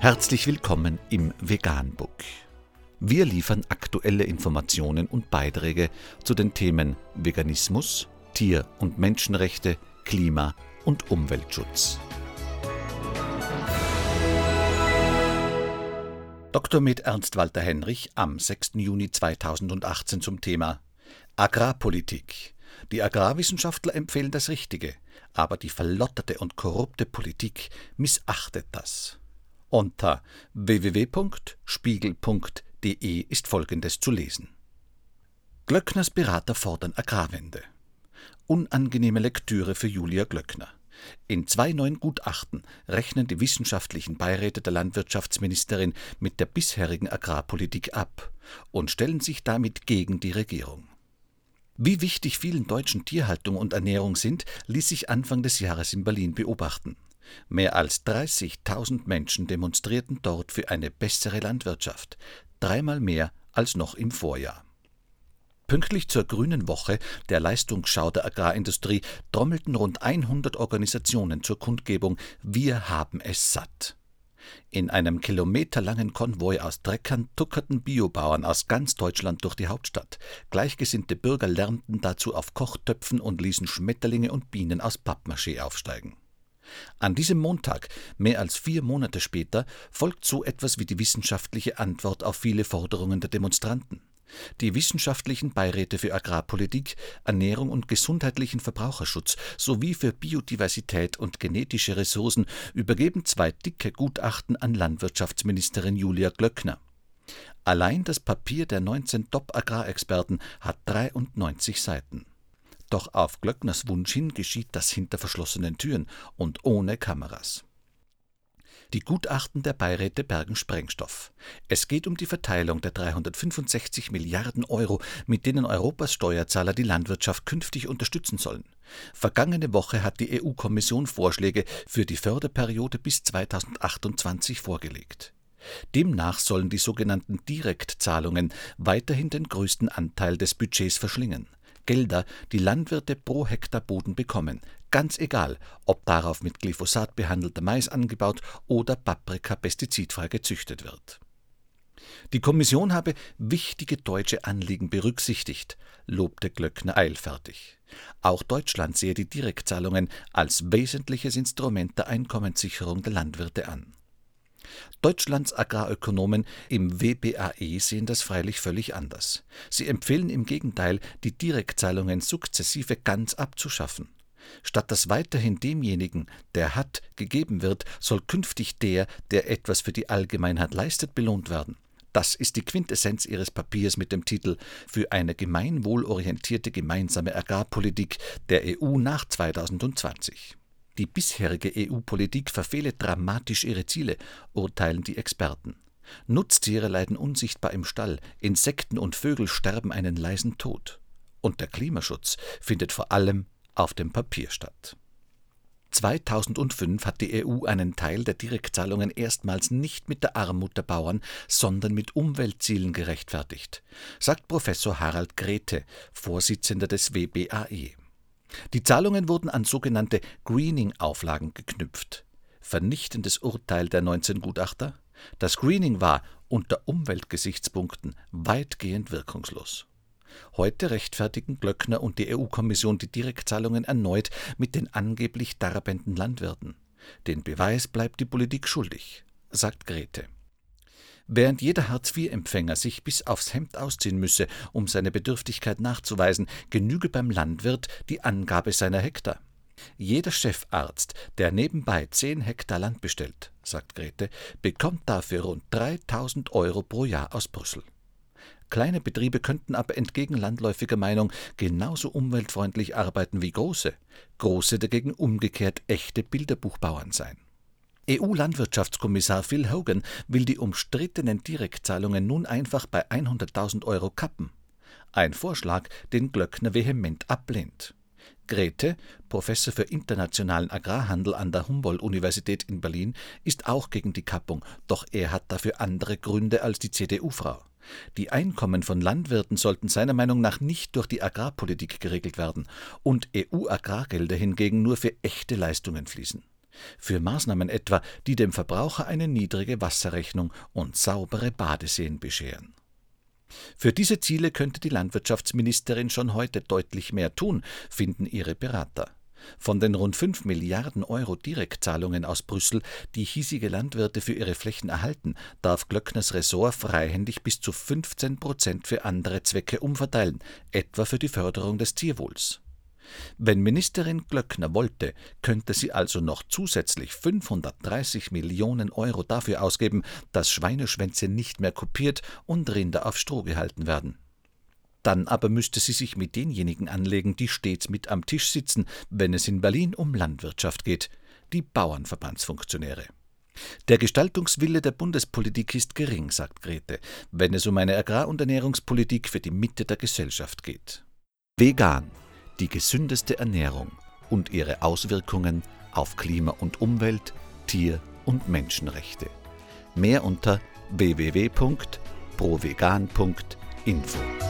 Herzlich willkommen im Veganbook. Wir liefern aktuelle Informationen und Beiträge zu den Themen Veganismus, Tier- und Menschenrechte, Klima- und Umweltschutz. Dr. med Ernst Walter Henrich am 6. Juni 2018 zum Thema Agrarpolitik. Die Agrarwissenschaftler empfehlen das Richtige, aber die verlotterte und korrupte Politik missachtet das. Unter www.spiegel.de ist Folgendes zu lesen. Glöckners Berater fordern Agrarwende. Unangenehme Lektüre für Julia Glöckner. In zwei neuen Gutachten rechnen die wissenschaftlichen Beiräte der Landwirtschaftsministerin mit der bisherigen Agrarpolitik ab und stellen sich damit gegen die Regierung. Wie wichtig vielen Deutschen Tierhaltung und Ernährung sind, ließ sich Anfang des Jahres in Berlin beobachten. Mehr als 30.000 Menschen demonstrierten dort für eine bessere Landwirtschaft, dreimal mehr als noch im Vorjahr. Pünktlich zur Grünen Woche der Leistungsschau der Agrarindustrie trommelten rund 100 Organisationen zur Kundgebung Wir haben es satt. In einem kilometerlangen Konvoi aus Treckern tuckerten Biobauern aus ganz Deutschland durch die Hauptstadt. Gleichgesinnte Bürger lärmten dazu auf Kochtöpfen und ließen Schmetterlinge und Bienen aus Pappmaché aufsteigen. An diesem Montag, mehr als vier Monate später, folgt so etwas wie die wissenschaftliche Antwort auf viele Forderungen der Demonstranten. Die wissenschaftlichen Beiräte für Agrarpolitik, Ernährung und gesundheitlichen Verbraucherschutz sowie für Biodiversität und genetische Ressourcen übergeben zwei dicke Gutachten an Landwirtschaftsministerin Julia Glöckner. Allein das Papier der 19 Top-Agrarexperten hat 93 Seiten. Doch auf Glöckners Wunsch hin geschieht das hinter verschlossenen Türen und ohne Kameras. Die Gutachten der Beiräte bergen Sprengstoff. Es geht um die Verteilung der 365 Milliarden Euro, mit denen Europas Steuerzahler die Landwirtschaft künftig unterstützen sollen. Vergangene Woche hat die EU-Kommission Vorschläge für die Förderperiode bis 2028 vorgelegt. Demnach sollen die sogenannten Direktzahlungen weiterhin den größten Anteil des Budgets verschlingen. Gelder, die Landwirte pro Hektar Boden bekommen, ganz egal, ob darauf mit Glyphosat behandelter Mais angebaut oder Paprika pestizidfrei gezüchtet wird. Die Kommission habe wichtige deutsche Anliegen berücksichtigt, lobte Glöckner eilfertig. Auch Deutschland sehe die Direktzahlungen als wesentliches Instrument der Einkommenssicherung der Landwirte an. Deutschlands Agrarökonomen im WBAE sehen das freilich völlig anders. Sie empfehlen im Gegenteil, die Direktzahlungen sukzessive ganz abzuschaffen. Statt dass weiterhin demjenigen, der hat, gegeben wird, soll künftig der, der etwas für die Allgemeinheit leistet, belohnt werden. Das ist die Quintessenz ihres Papiers mit dem Titel Für eine gemeinwohlorientierte gemeinsame Agrarpolitik der EU nach 2020. Die bisherige EU-Politik verfehle dramatisch ihre Ziele, urteilen die Experten. Nutztiere leiden unsichtbar im Stall, Insekten und Vögel sterben einen leisen Tod. Und der Klimaschutz findet vor allem auf dem Papier statt. 2005 hat die EU einen Teil der Direktzahlungen erstmals nicht mit der Armut der Bauern, sondern mit Umweltzielen gerechtfertigt, sagt Professor Harald Grete, Vorsitzender des WBAE. Die Zahlungen wurden an sogenannte Greening-Auflagen geknüpft. Vernichtendes Urteil der 19 Gutachter? Das Greening war unter Umweltgesichtspunkten weitgehend wirkungslos. Heute rechtfertigen Glöckner und die EU-Kommission die Direktzahlungen erneut mit den angeblich darbenden Landwirten. Den Beweis bleibt die Politik schuldig, sagt Grete. Während jeder Hartz-IV-Empfänger sich bis aufs Hemd ausziehen müsse, um seine Bedürftigkeit nachzuweisen, genüge beim Landwirt die Angabe seiner Hektar. Jeder Chefarzt, der nebenbei zehn Hektar Land bestellt, sagt Grete, bekommt dafür rund 3000 Euro pro Jahr aus Brüssel. Kleine Betriebe könnten aber entgegen landläufiger Meinung genauso umweltfreundlich arbeiten wie große, große dagegen umgekehrt echte Bilderbuchbauern sein. EU-Landwirtschaftskommissar Phil Hogan will die umstrittenen Direktzahlungen nun einfach bei 100.000 Euro kappen. Ein Vorschlag, den Glöckner vehement ablehnt. Grete, Professor für internationalen Agrarhandel an der Humboldt-Universität in Berlin, ist auch gegen die Kappung, doch er hat dafür andere Gründe als die CDU-Frau. Die Einkommen von Landwirten sollten seiner Meinung nach nicht durch die Agrarpolitik geregelt werden und EU-Agrargelder hingegen nur für echte Leistungen fließen. Für Maßnahmen etwa, die dem Verbraucher eine niedrige Wasserrechnung und saubere Badeseen bescheren. Für diese Ziele könnte die Landwirtschaftsministerin schon heute deutlich mehr tun, finden ihre Berater. Von den rund 5 Milliarden Euro Direktzahlungen aus Brüssel, die hiesige Landwirte für ihre Flächen erhalten, darf Glöckners Ressort freihändig bis zu 15 Prozent für andere Zwecke umverteilen, etwa für die Förderung des Tierwohls. Wenn Ministerin Glöckner wollte, könnte sie also noch zusätzlich 530 Millionen Euro dafür ausgeben, dass Schweineschwänze nicht mehr kopiert und Rinder auf Stroh gehalten werden. Dann aber müsste sie sich mit denjenigen anlegen, die stets mit am Tisch sitzen, wenn es in Berlin um Landwirtschaft geht, die Bauernverbandsfunktionäre. Der Gestaltungswille der Bundespolitik ist gering, sagt Grete, wenn es um eine Agrar- und Ernährungspolitik für die Mitte der Gesellschaft geht. Vegan, die gesündeste Ernährung und ihre Auswirkungen auf Klima und Umwelt, Tier- und Menschenrechte. Mehr unter www.provegan.info.